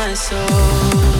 my soul.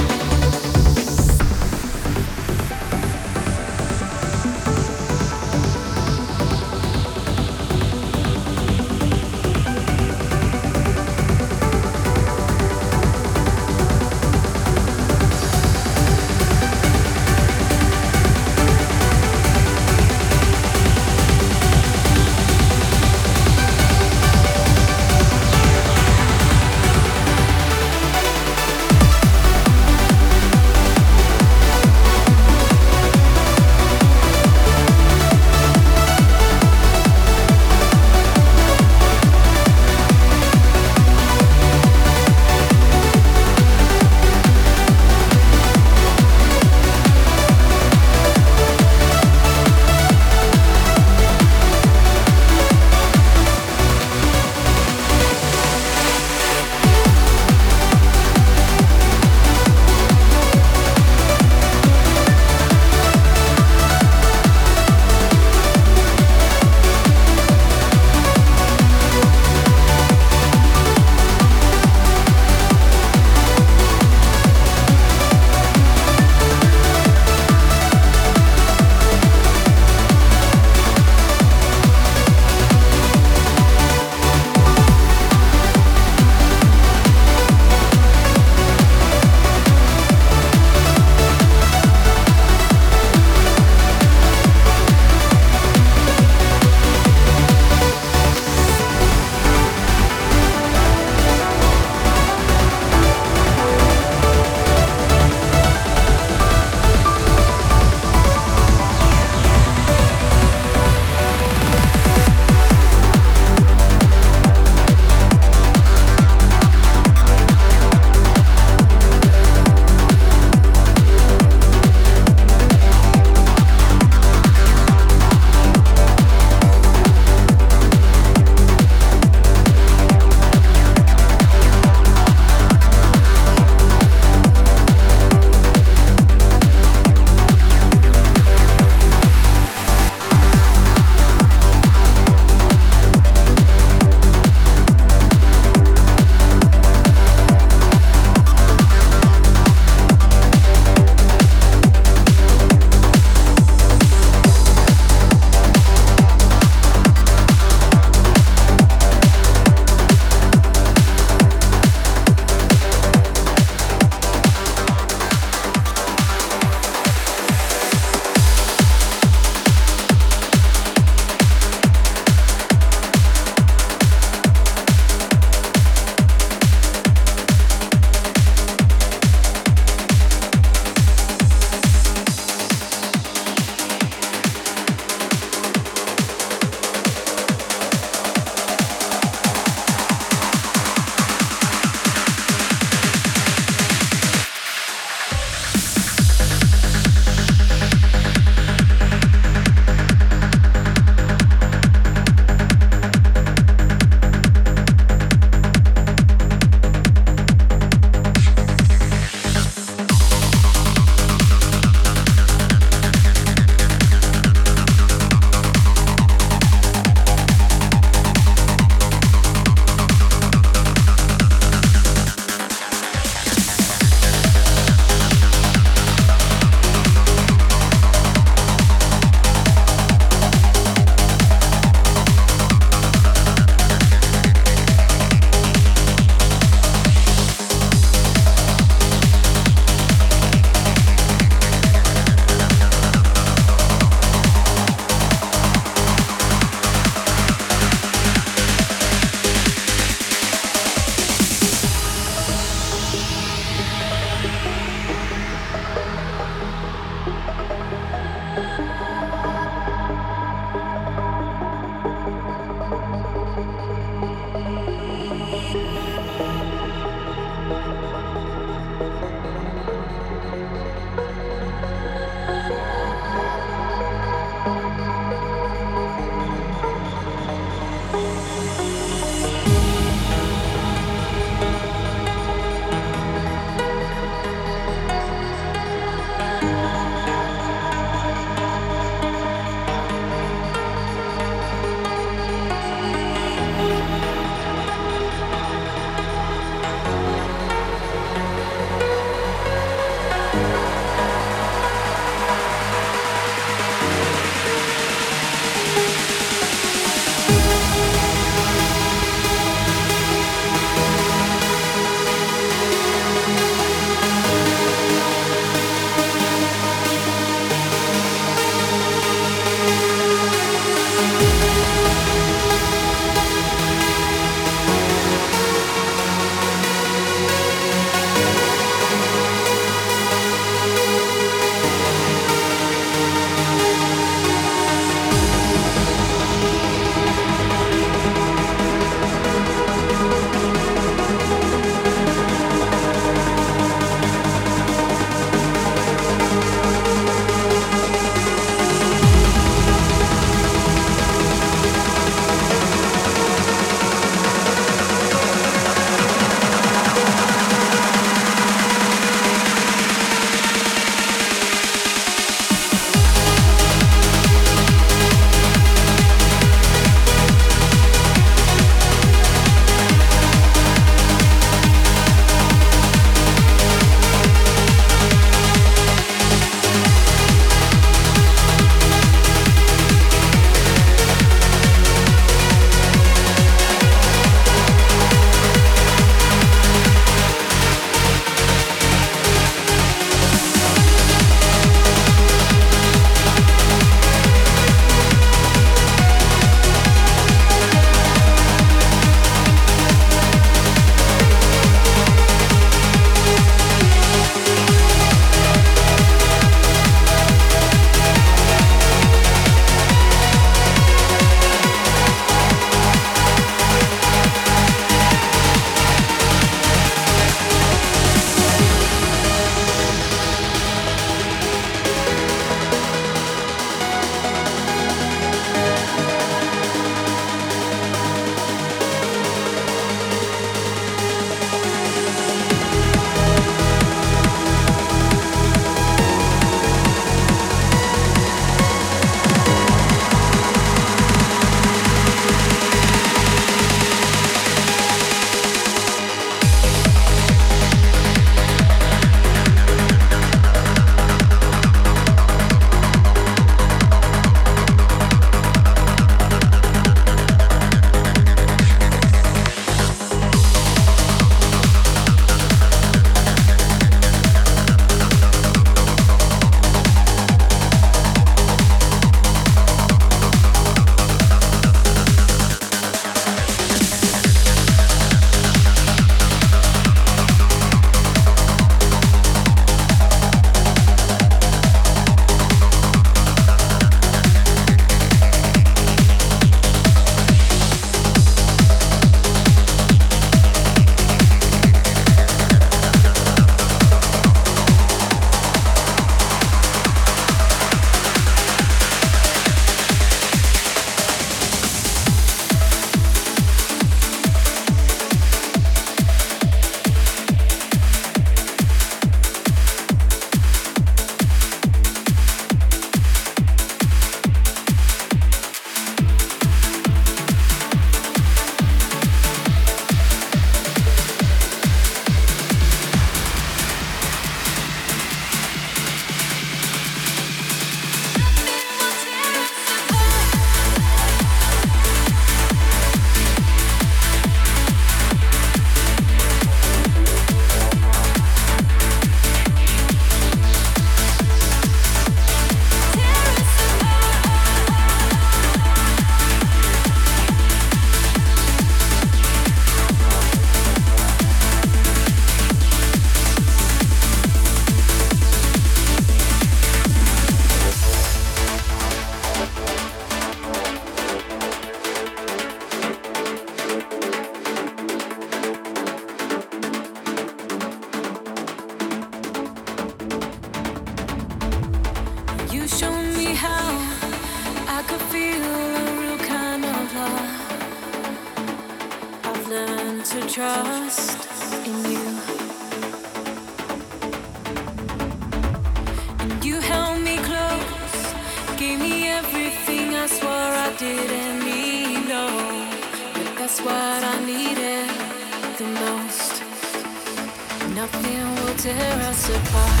nothing will tear us apart.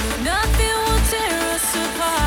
No, nothing will tear us apart.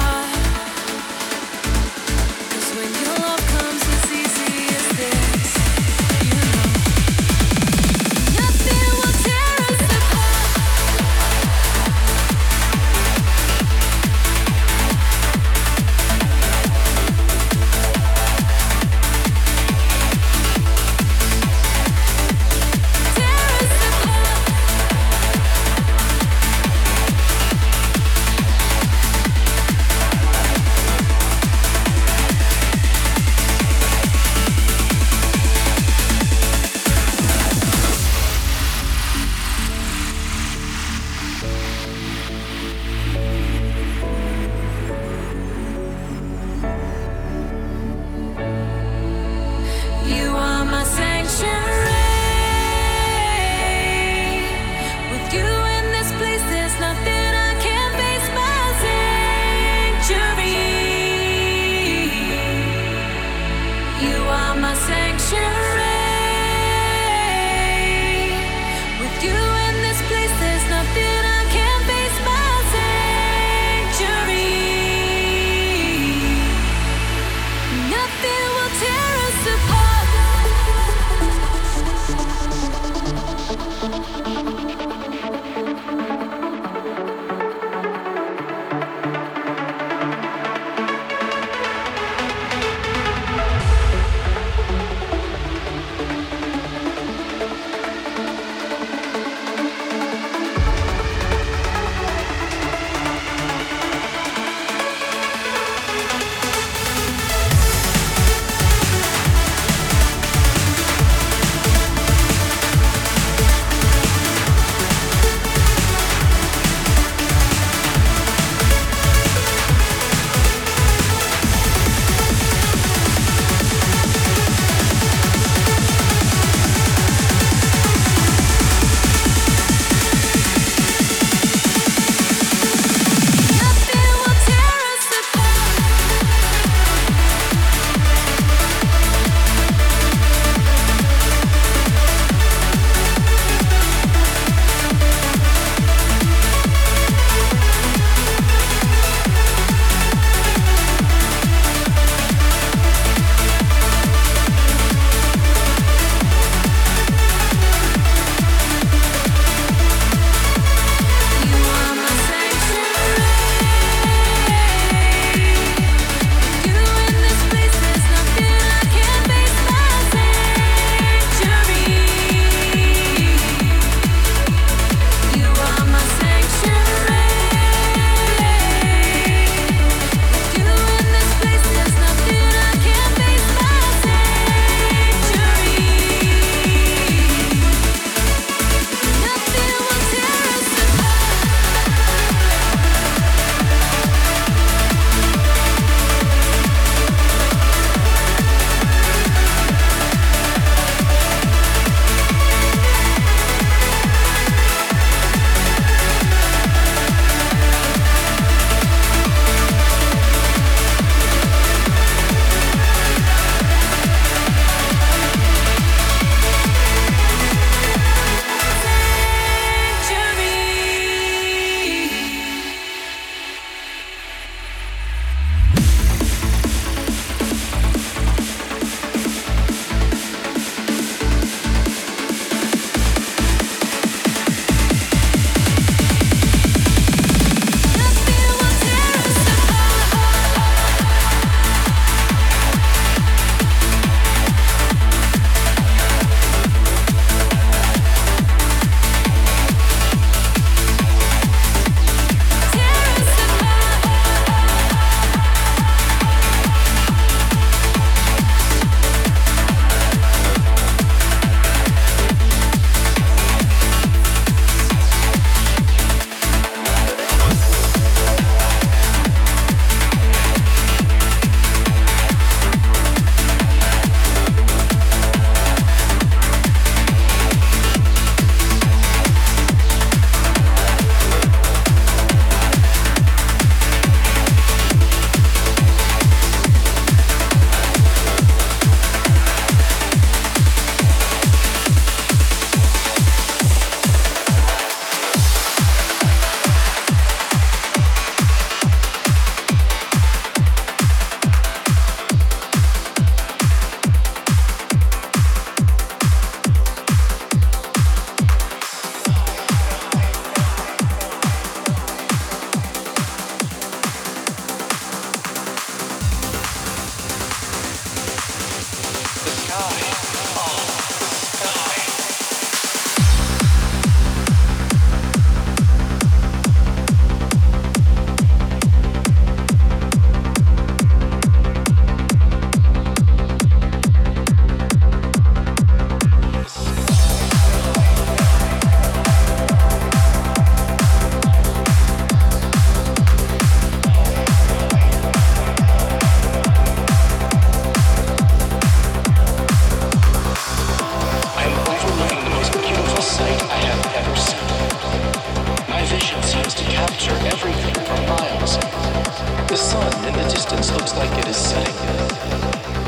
The sun in the distance looks like it is setting.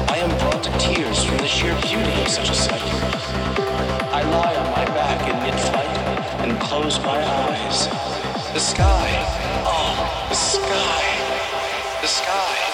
I am brought to tears from the sheer beauty of such a sight. I lie on my back in mid-flight and close my eyes. The sky, oh, the sky, the sky.